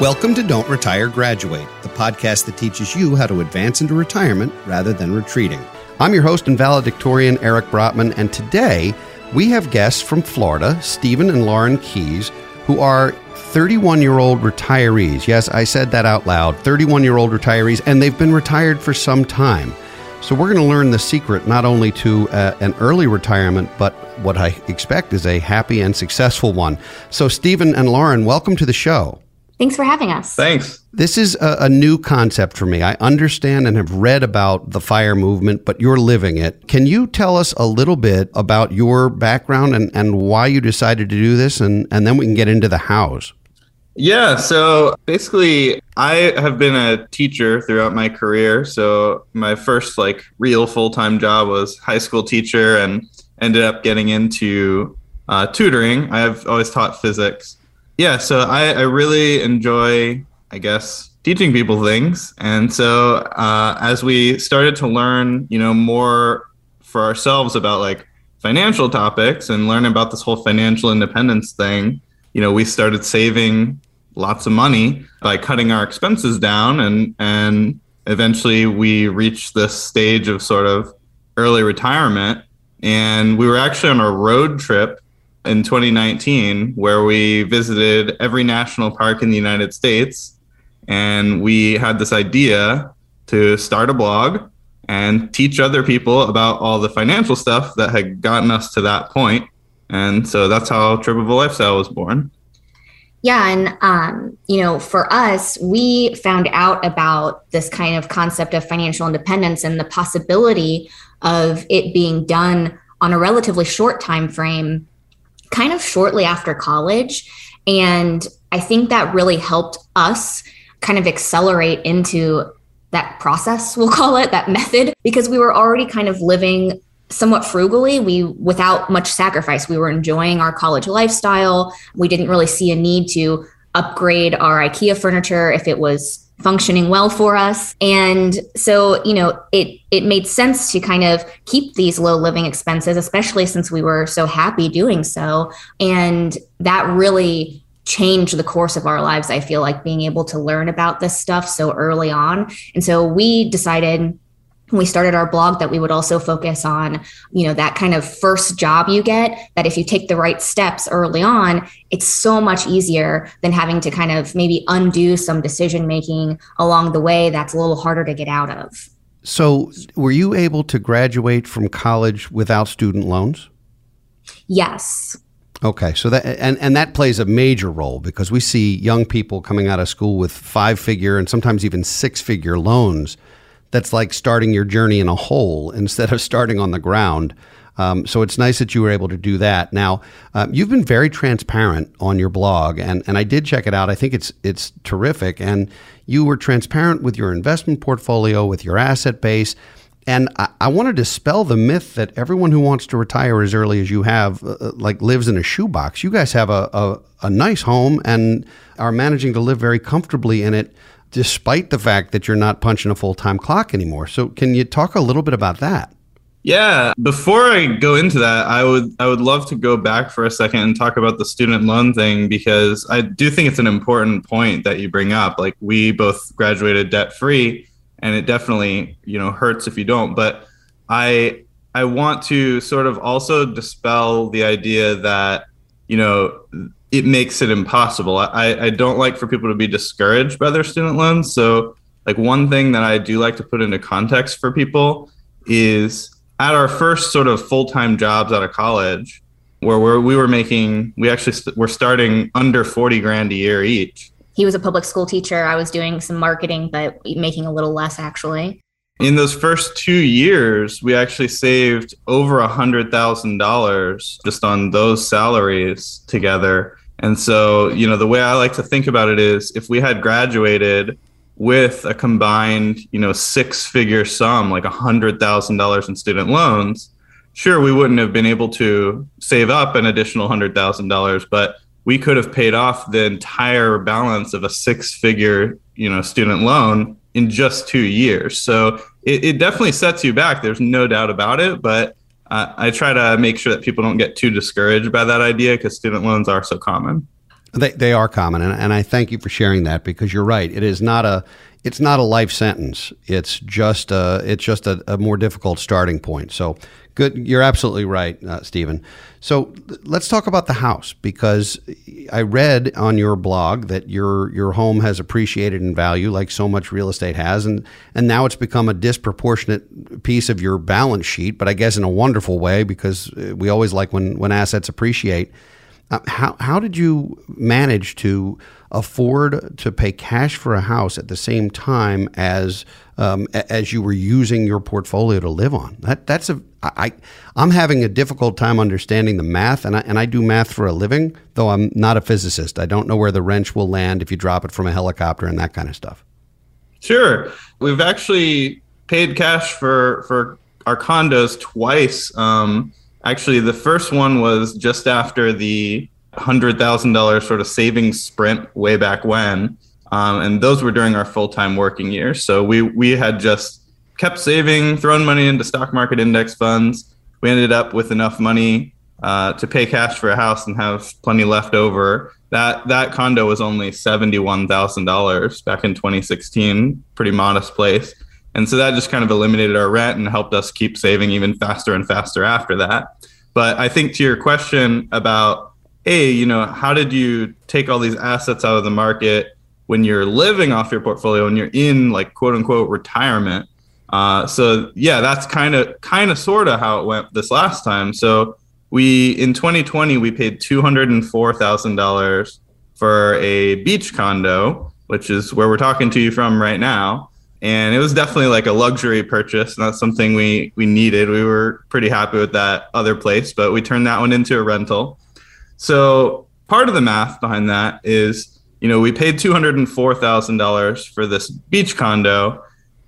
Welcome to Don't Retire Graduate, the podcast that teaches you how to advance into retirement rather than retreating. I'm your host and valedictorian, Eric Brotman, and today we have guests from Florida, Stephen and Lauren Keys, who are 31 year old retirees. Yes, I said that out loud 31 year old retirees, and they've been retired for some time. So, we're going to learn the secret not only to uh, an early retirement, but what I expect is a happy and successful one. So, Stephen and Lauren, welcome to the show. Thanks for having us. Thanks. This is a, a, new concept for me. I understand and have read about the fire movement, but you're living it. Can you tell us a little bit about your background and, and why you decided to do this? And, and then we can get into the hows. Yeah. So basically, I have been a teacher throughout my career. So my first like real full time job was high school teacher and ended up getting into uh, tutoring. I've always taught physics yeah, so I, I really enjoy, I guess, teaching people things. And so uh, as we started to learn, you know, more for ourselves about like financial topics and learn about this whole financial independence thing, you know, we started saving lots of money by cutting our expenses down and and eventually we reached this stage of sort of early retirement and we were actually on a road trip in 2019 where we visited every national park in the United States and we had this idea to start a blog and teach other people about all the financial stuff that had gotten us to that point. And so that's how Trip of a Lifestyle was born. Yeah. And, um, you know, for us, we found out about this kind of concept of financial independence and the possibility of it being done on a relatively short time frame kind of shortly after college. And I think that really helped us kind of accelerate into that process, we'll call it that method, because we were already kind of living somewhat frugally we without much sacrifice we were enjoying our college lifestyle we didn't really see a need to upgrade our ikea furniture if it was functioning well for us. And so you know it it made sense to kind of keep these low living expenses especially since we were so happy doing so. And that really changed the course of our lives i feel like being able to learn about this stuff so early on. And so we decided we started our blog that we would also focus on you know that kind of first job you get that if you take the right steps early on it's so much easier than having to kind of maybe undo some decision making along the way that's a little harder to get out of. So were you able to graduate from college without student loans? Yes. Okay, so that and and that plays a major role because we see young people coming out of school with five figure and sometimes even six figure loans that's like starting your journey in a hole instead of starting on the ground. Um, so it's nice that you were able to do that. Now, um, you've been very transparent on your blog, and, and I did check it out. I think it's it's terrific, and you were transparent with your investment portfolio, with your asset base. And I, I want to dispel the myth that everyone who wants to retire as early as you have, uh, uh like, lives in a shoebox. You guys have a, a, a nice home and are managing to live very comfortably in it despite the fact that you're not punching a full time clock anymore. So, can you talk a little bit about that? Yeah, before I go into that, I would I would love to go back for a second and talk about the student loan thing because I do think it's an important point that you bring up. Like we both graduated debt free and it definitely, you know, hurts if you don't, but I I want to sort of also dispel the idea that, you know, it makes it impossible. I, I don't like for people to be discouraged by their student loans. So, like, one thing that I do like to put into context for people is at our first sort of full time jobs out of college, where we're, we were making, we actually st- were starting under 40 grand a year each. He was a public school teacher. I was doing some marketing, but making a little less actually in those first two years, we actually saved over a hundred thousand dollars just on those salaries together. And so, you know, the way I like to think about it is if we had graduated with a combined, you know, six figure sum, like a hundred thousand dollars in student loans, sure, we wouldn't have been able to save up an additional hundred thousand dollars, but we could have paid off the entire balance of a six figure, you know, student loan in just two years. So it, it definitely sets you back. There's no doubt about it. But I try to make sure that people don't get too discouraged by that idea because student loans are so common. They, they are common, and, and I thank you for sharing that because you're right. It is not a it's not a life sentence. It's just a, it's just a, a more difficult starting point. So good, you're absolutely right, uh, Stephen. So let's talk about the house because I read on your blog that your your home has appreciated in value like so much real estate has, and and now it's become a disproportionate piece of your balance sheet. But I guess in a wonderful way because we always like when when assets appreciate. Uh, how how did you manage to afford to pay cash for a house at the same time as um, as you were using your portfolio to live on? That that's a I I'm having a difficult time understanding the math, and I and I do math for a living, though I'm not a physicist. I don't know where the wrench will land if you drop it from a helicopter and that kind of stuff. Sure, we've actually paid cash for for our condos twice. Um, Actually, the first one was just after the hundred thousand dollars sort of savings sprint way back when, um, and those were during our full time working years. So we we had just kept saving, thrown money into stock market index funds. We ended up with enough money uh, to pay cash for a house and have plenty left over. That that condo was only seventy one thousand dollars back in 2016, pretty modest place. And so that just kind of eliminated our rent and helped us keep saving even faster and faster after that. But I think to your question about, hey, you know, how did you take all these assets out of the market when you're living off your portfolio and you're in like quote unquote retirement? Uh, so yeah, that's kind of kind of sort of how it went this last time. So we in 2020 we paid two hundred and four thousand dollars for a beach condo, which is where we're talking to you from right now and it was definitely like a luxury purchase not something we we needed. We were pretty happy with that other place but we turned that one into a rental. So part of the math behind that is you know we paid $204000 for this beach condo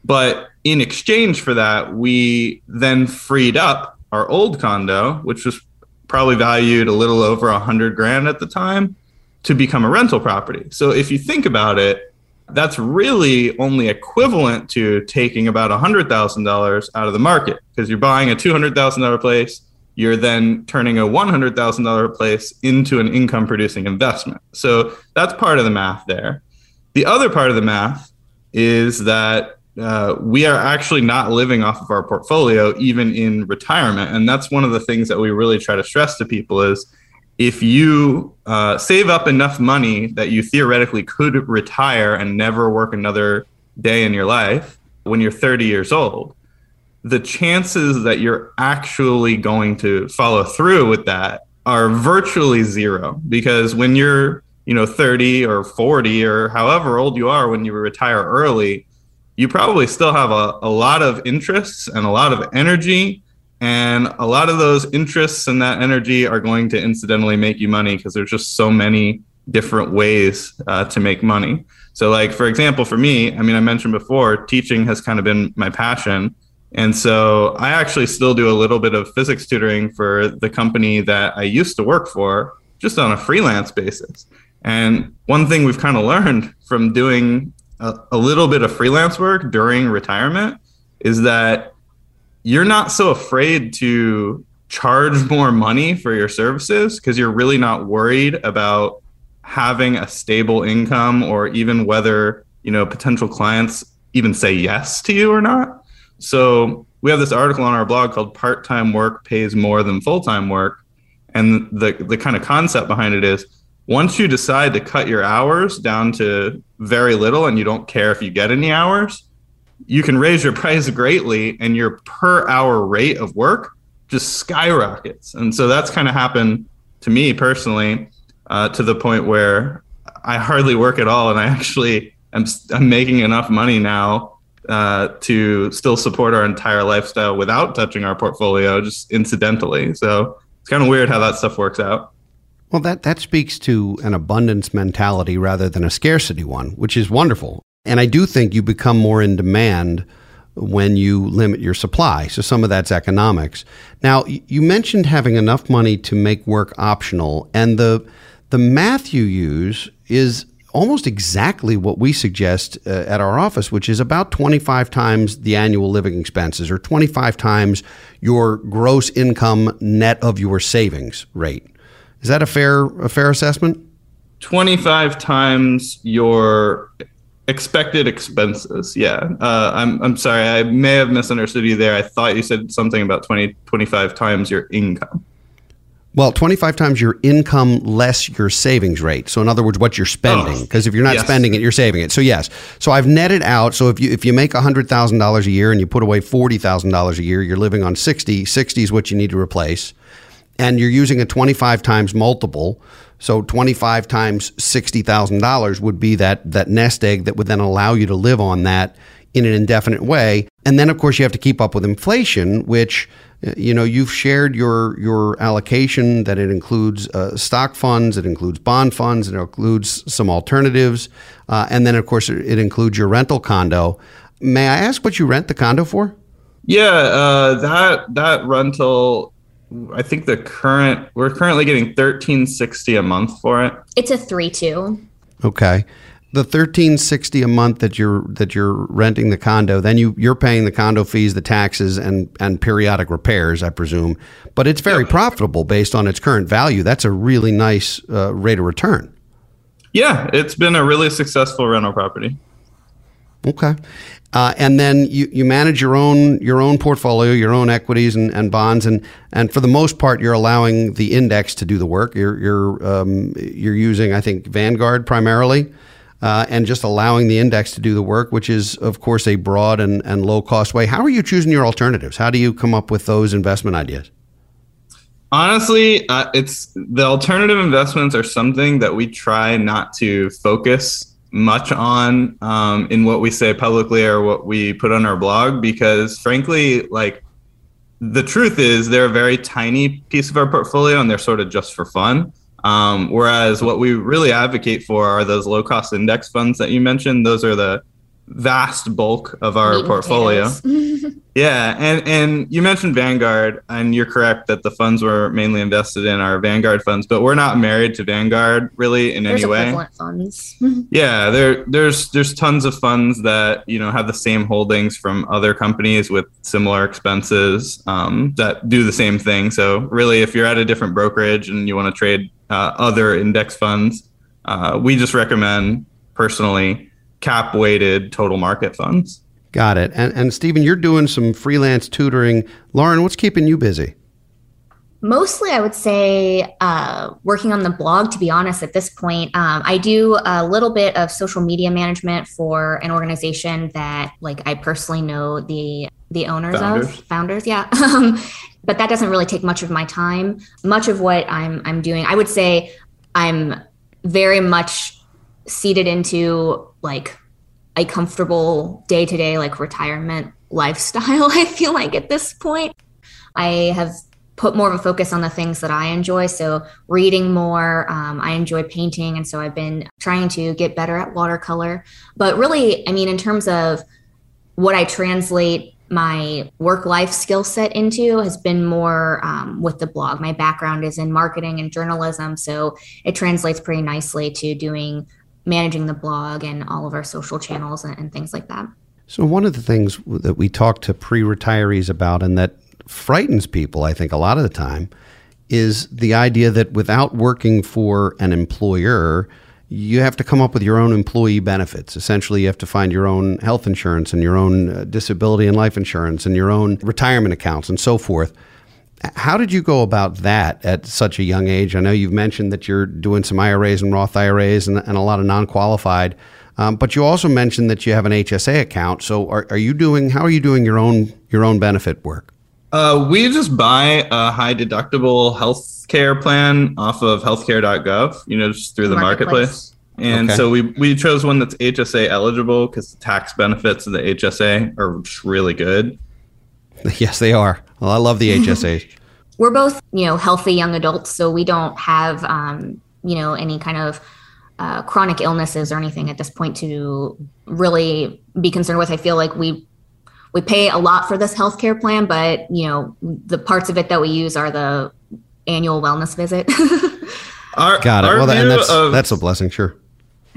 but in exchange for that we then freed up our old condo which was probably valued a little over a hundred grand at the time to become a rental property. So if you think about it that's really only equivalent to taking about $100,000 out of the market because you're buying a $200,000 place. You're then turning a $100,000 place into an income producing investment. So that's part of the math there. The other part of the math is that uh, we are actually not living off of our portfolio even in retirement. And that's one of the things that we really try to stress to people is if you uh, save up enough money that you theoretically could retire and never work another day in your life when you're 30 years old, the chances that you're actually going to follow through with that are virtually zero. Because when you're you know 30 or 40 or however old you are when you retire early you probably still have a, a lot of interests and a lot of energy and a lot of those interests and that energy are going to incidentally make you money because there's just so many different ways uh, to make money. So, like, for example, for me, I mean, I mentioned before, teaching has kind of been my passion. And so I actually still do a little bit of physics tutoring for the company that I used to work for just on a freelance basis. And one thing we've kind of learned from doing a, a little bit of freelance work during retirement is that you're not so afraid to charge more money for your services because you're really not worried about having a stable income or even whether you know potential clients even say yes to you or not. So we have this article on our blog called part-time work pays more than full-time work. And the the kind of concept behind it is once you decide to cut your hours down to very little and you don't care if you get any hours you can raise your price greatly and your per hour rate of work just skyrockets. And so that's kind of happened to me personally uh, to the point where I hardly work at all. And I actually am I'm making enough money now uh, to still support our entire lifestyle without touching our portfolio, just incidentally. So it's kind of weird how that stuff works out. Well, that, that speaks to an abundance mentality rather than a scarcity one, which is wonderful. And I do think you become more in demand when you limit your supply. So some of that's economics. Now, you mentioned having enough money to make work optional, and the the math you use is almost exactly what we suggest uh, at our office, which is about 25 times the annual living expenses or 25 times your gross income net of your savings rate. Is that a fair a fair assessment? 25 times your expected expenses. Yeah. Uh, I'm, I'm sorry. I may have misunderstood you there. I thought you said something about 20, 25 times your income. Well, 25 times your income less your savings rate. So in other words, what you're spending. Because oh, if you're not yes. spending it, you're saving it. So yes. So I've netted out. So if you if you make $100,000 a year and you put away $40,000 a year, you're living on 60. 60 is what you need to replace. And you're using a 25 times multiple. So 25 times $60,000 would be that that nest egg that would then allow you to live on that in an indefinite way. And then of course you have to keep up with inflation, which you know you've shared your your allocation that it includes uh, stock funds, it includes bond funds, it includes some alternatives, uh, and then of course it includes your rental condo. May I ask what you rent the condo for? Yeah, uh, that that rental. I think the current we're currently getting thirteen sixty a month for it. It's a three two. Okay the thirteen sixty a month that you're that you're renting the condo, then you you're paying the condo fees, the taxes, and and periodic repairs, I presume. But it's very profitable based on its current value. That's a really nice uh, rate of return. Yeah, it's been a really successful rental property. Okay. Uh, and then you, you manage your own your own portfolio, your own equities and, and bonds, and, and for the most part, you're allowing the index to do the work. You're you're um, you're using, I think, Vanguard primarily uh, and just allowing the index to do the work, which is, of course, a broad and, and low cost way. How are you choosing your alternatives? How do you come up with those investment ideas? Honestly, uh, it's the alternative investments are something that we try not to focus much on um, in what we say publicly or what we put on our blog because, frankly, like the truth is, they're a very tiny piece of our portfolio and they're sort of just for fun. Um, whereas what we really advocate for are those low cost index funds that you mentioned. Those are the vast bulk of our Meat portfolio. yeah, and and you mentioned Vanguard, and you're correct that the funds were mainly invested in our Vanguard funds, but we're not married to Vanguard really in there's any way. funds. yeah, there there's there's tons of funds that you know have the same holdings from other companies with similar expenses um, that do the same thing. So really, if you're at a different brokerage and you want to trade uh, other index funds, uh, we just recommend personally cap weighted total market funds. Got it. And, and Stephen, you're doing some freelance tutoring. Lauren, what's keeping you busy? Mostly, I would say uh, working on the blog. To be honest, at this point, um, I do a little bit of social media management for an organization that, like, I personally know the the owners founders. of founders. Yeah, um, but that doesn't really take much of my time. Much of what I'm I'm doing, I would say, I'm very much seated into like a comfortable day to day, like retirement lifestyle, I feel like at this point. I have put more of a focus on the things that I enjoy. So, reading more, um, I enjoy painting. And so, I've been trying to get better at watercolor. But really, I mean, in terms of what I translate my work life skill set into has been more um, with the blog. My background is in marketing and journalism. So, it translates pretty nicely to doing managing the blog and all of our social channels and, and things like that. So, one of the things that we talk to pre retirees about and that frightens people, I think, a lot of the time, is the idea that without working for an employer, you have to come up with your own employee benefits. Essentially, you have to find your own health insurance and your own uh, disability and life insurance and your own retirement accounts and so forth. How did you go about that at such a young age? I know you've mentioned that you're doing some IRAs and Roth IRAs and, and a lot of non qualified, um, but you also mentioned that you have an HSA account. So are, are you doing, how are you doing your own, your own benefit work? Uh, we just buy a high deductible health care plan off of healthcare.gov, you know, just through the marketplace. marketplace. And okay. so we, we chose one that's HSA eligible because the tax benefits of the HSA are really good. Yes, they are. Well, I love the HSA. We're both, you know, healthy young adults, so we don't have, um, you know, any kind of uh, chronic illnesses or anything at this point to really be concerned with. I feel like we we pay a lot for this healthcare plan, but you know, the parts of it that we use are the annual wellness visit. our, Got it. Well, and that's of, that's a blessing, sure.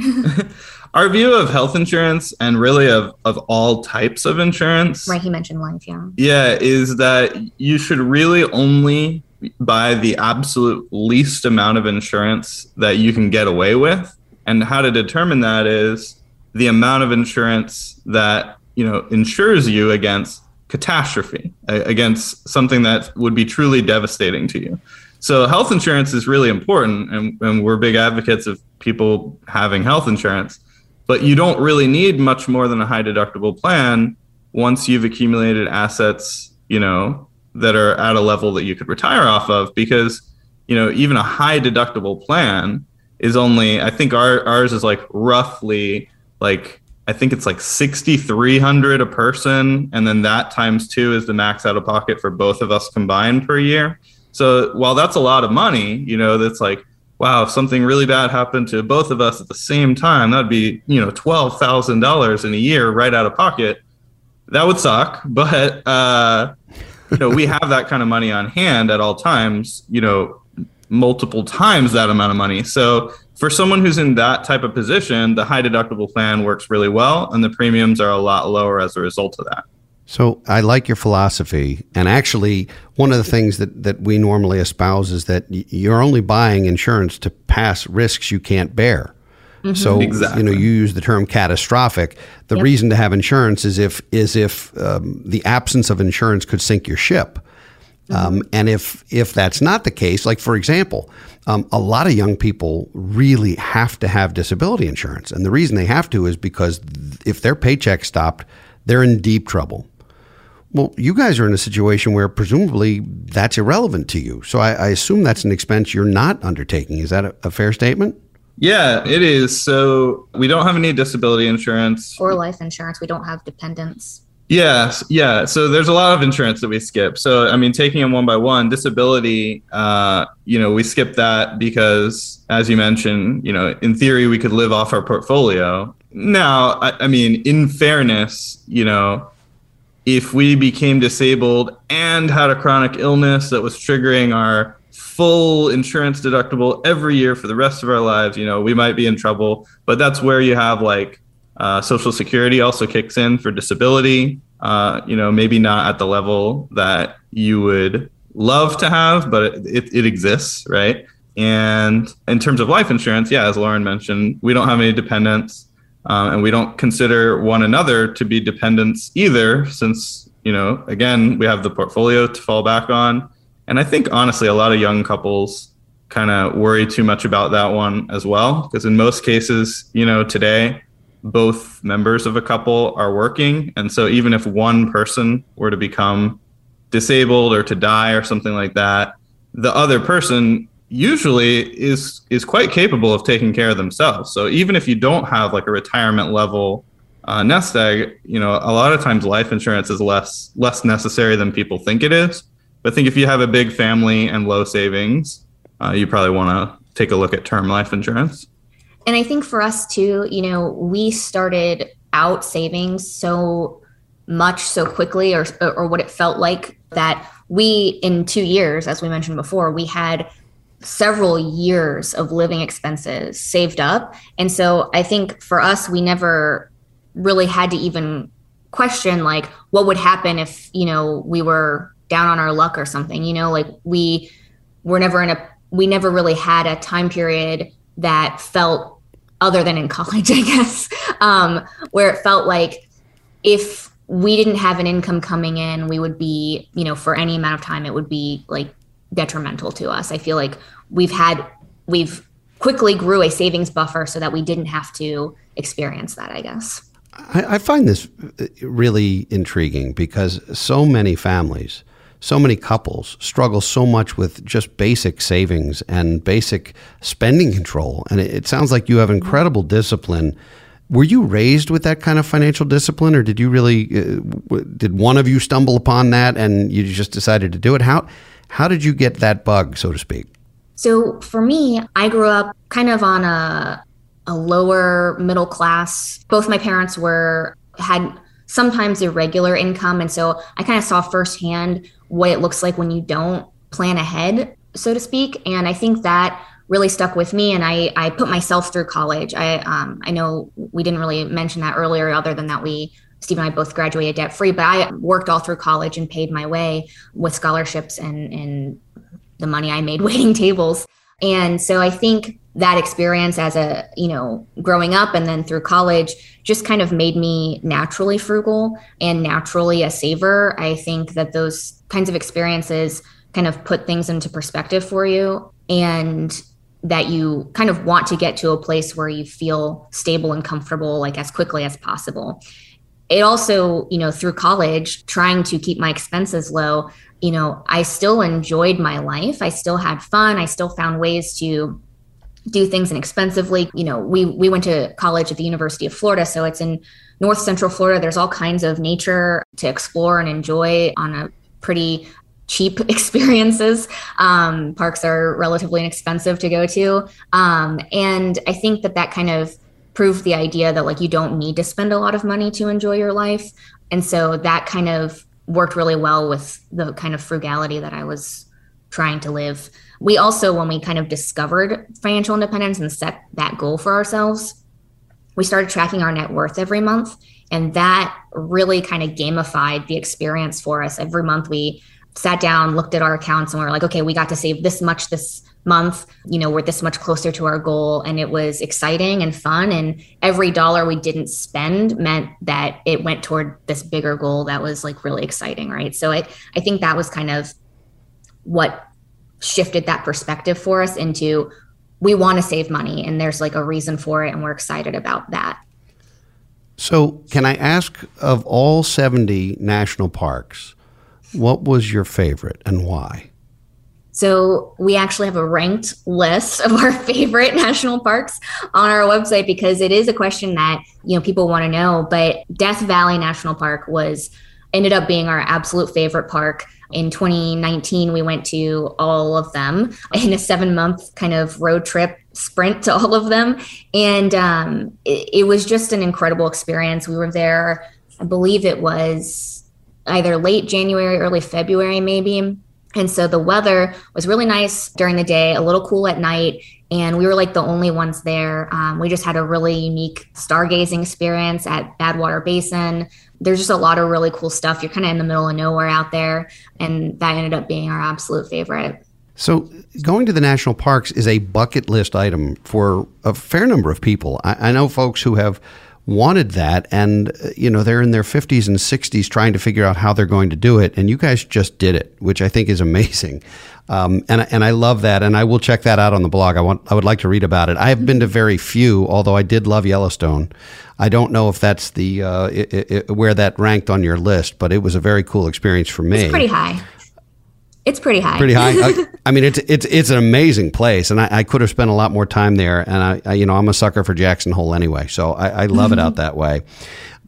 our view of health insurance and really of, of all types of insurance right he mentioned life yeah yeah is that you should really only buy the absolute least amount of insurance that you can get away with. And how to determine that is the amount of insurance that, you know, insures you against catastrophe, against something that would be truly devastating to you. So health insurance is really important and, and we're big advocates of people having health insurance, but you don't really need much more than a high deductible plan once you've accumulated assets, you know, that are at a level that you could retire off of because, you know, even a high deductible plan is only I think our ours is like roughly like I think it's like 6300 a person and then that times 2 is the max out of pocket for both of us combined per year. So while that's a lot of money, you know, that's like wow, if something really bad happened to both of us at the same time, that'd be, you know, $12,000 in a year right out of pocket. That would suck, but uh you know, we have that kind of money on hand at all times, you know, multiple times that amount of money. So for someone who's in that type of position, the high deductible plan works really well, and the premiums are a lot lower as a result of that. So I like your philosophy, and actually, one of the things that that we normally espouse is that you're only buying insurance to pass risks you can't bear. Mm-hmm. So exactly. you know you use the term catastrophic. The yep. reason to have insurance is if is if um, the absence of insurance could sink your ship. Mm-hmm. Um, and if if that's not the case, like for example, um, a lot of young people really have to have disability insurance, and the reason they have to is because if their paycheck stopped, they're in deep trouble. Well, you guys are in a situation where presumably that's irrelevant to you. So I, I assume that's an expense you're not undertaking. Is that a, a fair statement? Yeah, it is. So we don't have any disability insurance or life insurance. We don't have dependents. Yes, yeah. So there's a lot of insurance that we skip. So I mean, taking them one by one, disability, uh, you know, we skip that because, as you mentioned, you know, in theory, we could live off our portfolio. Now, I, I mean, in fairness, you know, if we became disabled and had a chronic illness that was triggering our full insurance deductible every year for the rest of our lives, you know, we might be in trouble. But that's where you have like uh, Social Security also kicks in for disability. Uh, you know, maybe not at the level that you would love to have, but it, it, it exists, right? And in terms of life insurance, yeah, as Lauren mentioned, we don't have any dependents. Um, and we don't consider one another to be dependents either, since, you know, again, we have the portfolio to fall back on. And I think honestly, a lot of young couples kind of worry too much about that one as well. Because in most cases, you know, today, both members of a couple are working. And so even if one person were to become disabled or to die or something like that, the other person usually is is quite capable of taking care of themselves. So even if you don't have like a retirement level uh, nest egg, you know, a lot of times life insurance is less less necessary than people think it is. But I think if you have a big family and low savings, uh, you probably want to take a look at term life insurance. And I think for us too, you know, we started out saving so much so quickly, or or what it felt like that we in two years, as we mentioned before, we had several years of living expenses saved up. And so I think for us, we never really had to even question like what would happen if, you know, we were down on our luck or something you know like we were never in a we never really had a time period that felt other than in college i guess um, where it felt like if we didn't have an income coming in we would be you know for any amount of time it would be like detrimental to us i feel like we've had we've quickly grew a savings buffer so that we didn't have to experience that i guess I, I find this really intriguing because so many families so many couples struggle so much with just basic savings and basic spending control. And it, it, sounds like you have incredible discipline. Were you raised with that kind of financial discipline, or did you really uh, did one of you stumble upon that and you just decided to do it? How how did you get that bug, so to speak? So for me, I grew up kind of on a a lower middle class. Both my parents were had sometimes irregular income, and so I kind of saw firsthand what it looks like when you don't plan ahead, so to speak. And I think that really stuck with me and I, I put myself through college. I um, I know we didn't really mention that earlier, other than that we Steve and I both graduated debt free, but I worked all through college and paid my way with scholarships and, and the money I made waiting tables. And so I think that experience as a, you know, growing up and then through college just kind of made me naturally frugal and naturally a saver. I think that those kinds of experiences kind of put things into perspective for you and that you kind of want to get to a place where you feel stable and comfortable like as quickly as possible. It also, you know, through college, trying to keep my expenses low, you know, I still enjoyed my life. I still had fun. I still found ways to do things inexpensively. You know, we we went to college at the University of Florida, so it's in North Central Florida. There's all kinds of nature to explore and enjoy on a pretty cheap experiences. Um, parks are relatively inexpensive to go to. Um, and I think that that kind of proved the idea that like you don't need to spend a lot of money to enjoy your life. And so that kind of worked really well with the kind of frugality that I was trying to live. We also, when we kind of discovered financial independence and set that goal for ourselves, we started tracking our net worth every month. And that really kind of gamified the experience for us. Every month we sat down, looked at our accounts, and we are like, okay, we got to save this much this month. You know, we're this much closer to our goal. And it was exciting and fun. And every dollar we didn't spend meant that it went toward this bigger goal that was like really exciting. Right. So I, I think that was kind of what shifted that perspective for us into we want to save money and there's like a reason for it and we're excited about that. So, can I ask of all 70 national parks, what was your favorite and why? So we actually have a ranked list of our favorite national parks on our website because it is a question that, you know, people want to know, but Death Valley National Park was ended up being our absolute favorite park. In 2019, we went to all of them in a seven month kind of road trip sprint to all of them. And um, it, it was just an incredible experience. We were there, I believe it was either late January, early February, maybe. And so the weather was really nice during the day, a little cool at night. And we were like the only ones there. Um, we just had a really unique stargazing experience at Badwater Basin. There's just a lot of really cool stuff. You're kind of in the middle of nowhere out there. And that ended up being our absolute favorite. So, going to the national parks is a bucket list item for a fair number of people. I, I know folks who have wanted that. And uh, you know they're in their 50s and 60s trying to figure out how they're going to do it. And you guys just did it which i think is amazing. Um, and, and i love that. And i will check that out on the blog. I want i would like to read about it. I have been to very few although i did love yellowstone. I don't know if that's the uh, it, it, where that ranked on your list but it was a very cool experience for me. it's pretty high. It's pretty high. Pretty high. I, I, mean, it's it's it's an amazing place, and I, I, could have spent a lot more time there. And I, I, you know, I'm a sucker for Jackson Hole anyway, so I, love mm-hmm. it out that way.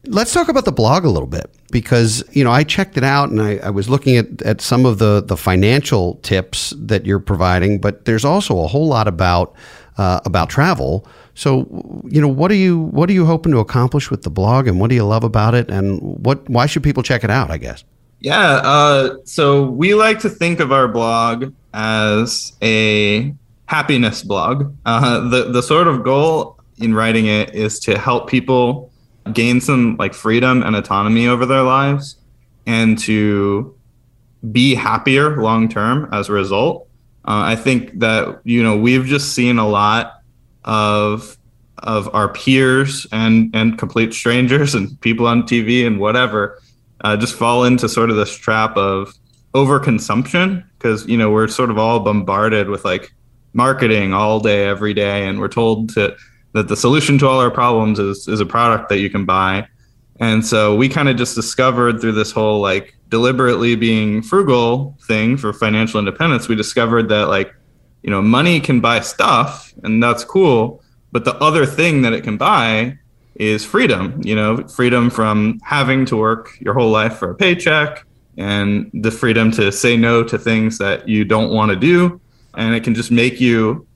Let's talk about the blog a little bit because you know I checked it out and I, I was looking at, at some of the the financial tips that you're providing, but there's also a whole lot about uh, about travel. So, you know, what are you what are you hoping to accomplish with the blog, and what do you love about it, and what why should people check it out? I guess. Yeah. Uh, so we like to think of our blog as a happiness blog. Uh, the the sort of goal in writing it is to help people gain some like freedom and autonomy over their lives, and to be happier long term as a result. Uh, I think that you know we've just seen a lot of of our peers and and complete strangers and people on TV and whatever uh, just fall into sort of this trap of overconsumption because you know we're sort of all bombarded with like marketing all day every day and we're told to that the solution to all our problems is is a product that you can buy. And so we kind of just discovered through this whole like deliberately being frugal thing for financial independence we discovered that like you know money can buy stuff and that's cool but the other thing that it can buy is freedom, you know, freedom from having to work your whole life for a paycheck and the freedom to say no to things that you don't want to do. And it can just make you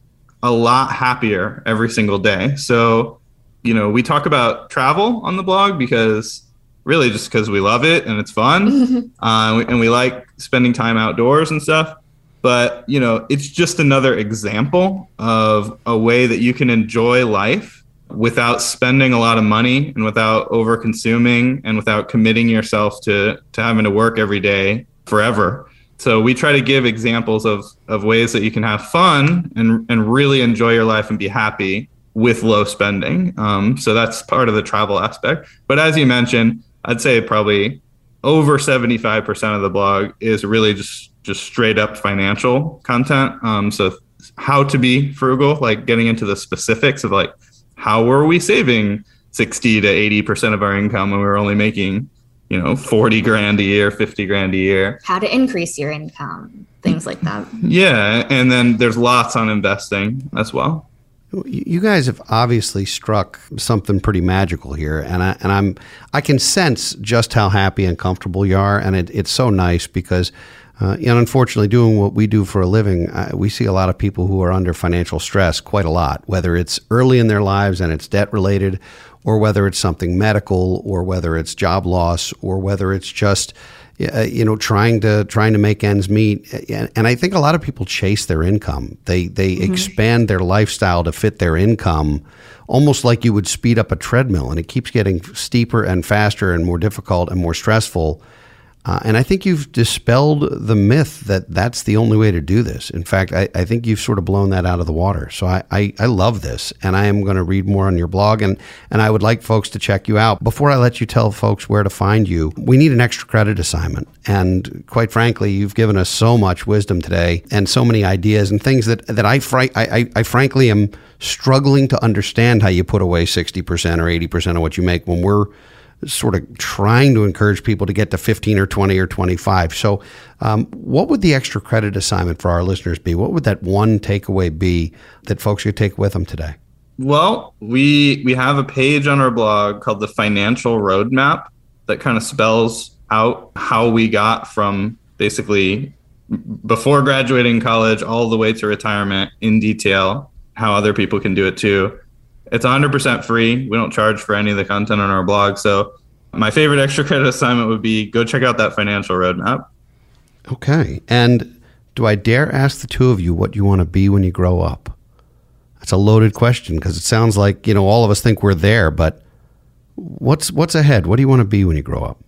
a lot happier every single day. So, you know, we talk about travel on the blog because really just because we love it and it's fun uh, and we like spending time outdoors and stuff but you know it's just another example of a way that you can enjoy life without spending a lot of money and without over consuming and without committing yourself to to having to work every day forever So we try to give examples of, of ways that you can have fun and, and really enjoy your life and be happy with low spending. Um, so that's part of the travel aspect. But as you mentioned, I'd say probably over 75% of the blog is really just just straight up financial content. Um, so how to be frugal, like getting into the specifics of like how were we saving 60 to 80% of our income when we were only making, you know, 40 grand a year, 50 grand a year. How to increase your income, things like that. Yeah, and then there's lots on investing as well. You guys have obviously struck something pretty magical here, and I and I'm I can sense just how happy and comfortable you are, and it, it's so nice because uh, and unfortunately, doing what we do for a living, uh, we see a lot of people who are under financial stress quite a lot, whether it's early in their lives and it's debt related, or whether it's something medical, or whether it's job loss, or whether it's just uh, you know trying to trying to make ends meet. And, and I think a lot of people chase their income. They they mm-hmm. expand their lifestyle to fit their income, almost like you would speed up a treadmill, and it keeps getting steeper and faster and more difficult and more stressful uh, and I think you've dispelled the myth that that's the only way to do this. In fact, I, I think you've sort of blown that out of the water. So I, I, I love this, and I am going to read more on your blog, and, and I would like folks to check you out. Before I let you tell folks where to find you, we need an extra credit assignment. And quite frankly, you've given us so much wisdom today and so many ideas and things that, that I, fr- I, I, I frankly am struggling to understand how you put away 60% or 80% of what you make when we're sort of trying to encourage people to get to 15 or 20 or 25. So, um, what would the extra credit assignment for our listeners be? What would that one takeaway be that folks could take with them today? Well, we we have a page on our blog called the Financial Roadmap that kind of spells out how we got from basically before graduating college all the way to retirement in detail, how other people can do it too. It's 100% free. We don't charge for any of the content on our blog. So, my favorite extra credit assignment would be go check out that financial roadmap. Okay. And do I dare ask the two of you what you want to be when you grow up? That's a loaded question because it sounds like, you know, all of us think we're there, but what's what's ahead? What do you want to be when you grow up?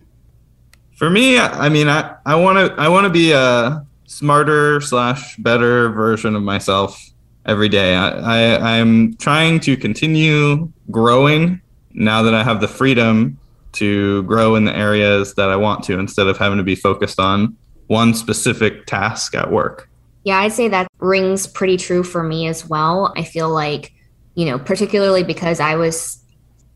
For me, I mean, I, I want to I want to be a smarter slash better version of myself every day. I, I I'm trying to continue growing now that I have the freedom to grow in the areas that I want to instead of having to be focused on one specific task at work. Yeah, I'd say that rings pretty true for me as well. I feel like, you know, particularly because I was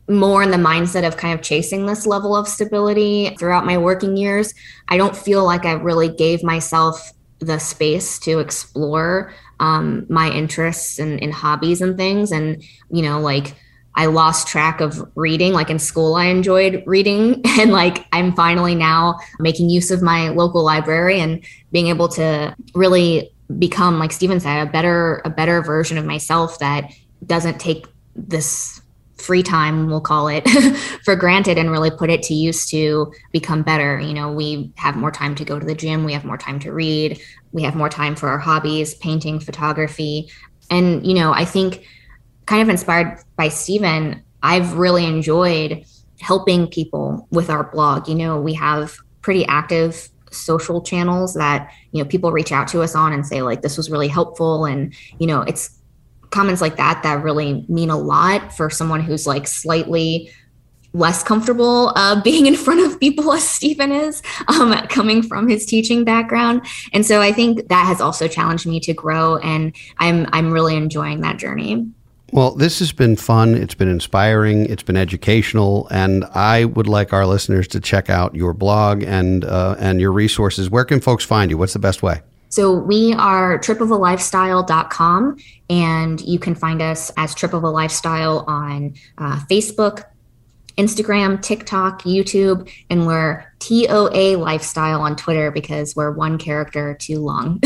more in the mindset of kind of chasing this level of stability throughout my working years, I don't feel like I really gave myself the space to explore um, my interests and, and hobbies and things. And, you know, like I lost track of reading. Like in school, I enjoyed reading. And like I'm finally now making use of my local library and being able to really become, like Stephen said, a better, a better version of myself that doesn't take this free time, we'll call it, for granted and really put it to use to become better. You know, we have more time to go to the gym, we have more time to read, we have more time for our hobbies, painting, photography. And, you know, I think kind of inspired by Stephen, I've really enjoyed helping people with our blog. You know, we have pretty active social channels that, you know, people reach out to us on and say, like, this was really helpful. And, you know, it's comments like that that really mean a lot for someone who's like slightly less comfortable uh, being in front of people as Stephen is, um, coming from his teaching background. And so I think that has also challenged me to grow, and I'm I'm really enjoying that journey. Well, this has been fun. It's been inspiring. It's been educational, and I would like our listeners to check out your blog and uh, and your resources. Where can folks find you? What's the best way? So we are tripofalifestyle.com and you can find us as Trip of a Lifestyle on uh, Facebook, Instagram, TikTok, YouTube, and we're TOA Lifestyle on Twitter because we're one character too long.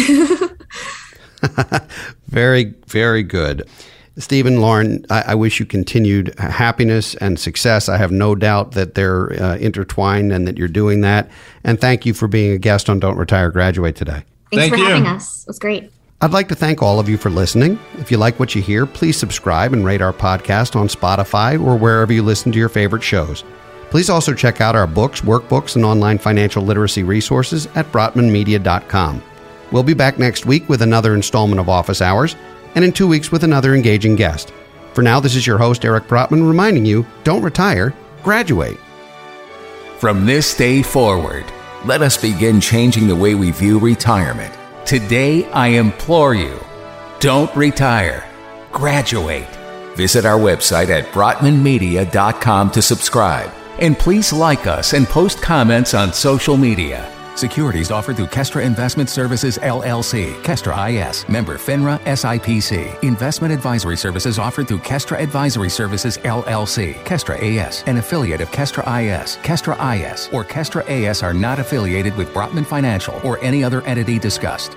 very, very good. Stephen, Lauren, I, I, wish you continued happiness and success. I have no doubt that they're uh, intertwined and that you're doing that. And thank you for being a guest on Don't Retire Graduate today. Thanks Thank for you. having us. It was great. I'd like to thank all of you for listening. If you like what you hear, please subscribe and rate our podcast on Spotify or wherever you listen to your favorite shows. Please also check out our books, workbooks, and online financial literacy resources at brotmanmedia.com. We'll be back next week with another installment of Office Hours, and in two weeks with another engaging guest. For now, this is your host, Eric Brotman, reminding you don't retire, graduate. From this day forward, let us begin changing the way we view retirement. Today, I implore you don't retire, graduate. Visit our website at brotmanmedia.com to subscribe. And please like us and post comments on social media. Securities offered through Kestra Investment Services LLC, Kestra IS, member FINRA SIPC. Investment advisory services offered through Kestra Advisory Services LLC, Kestra AS, an affiliate of Kestra IS. Kestra IS or Kestra AS are not affiliated with Brotman Financial or any other entity discussed.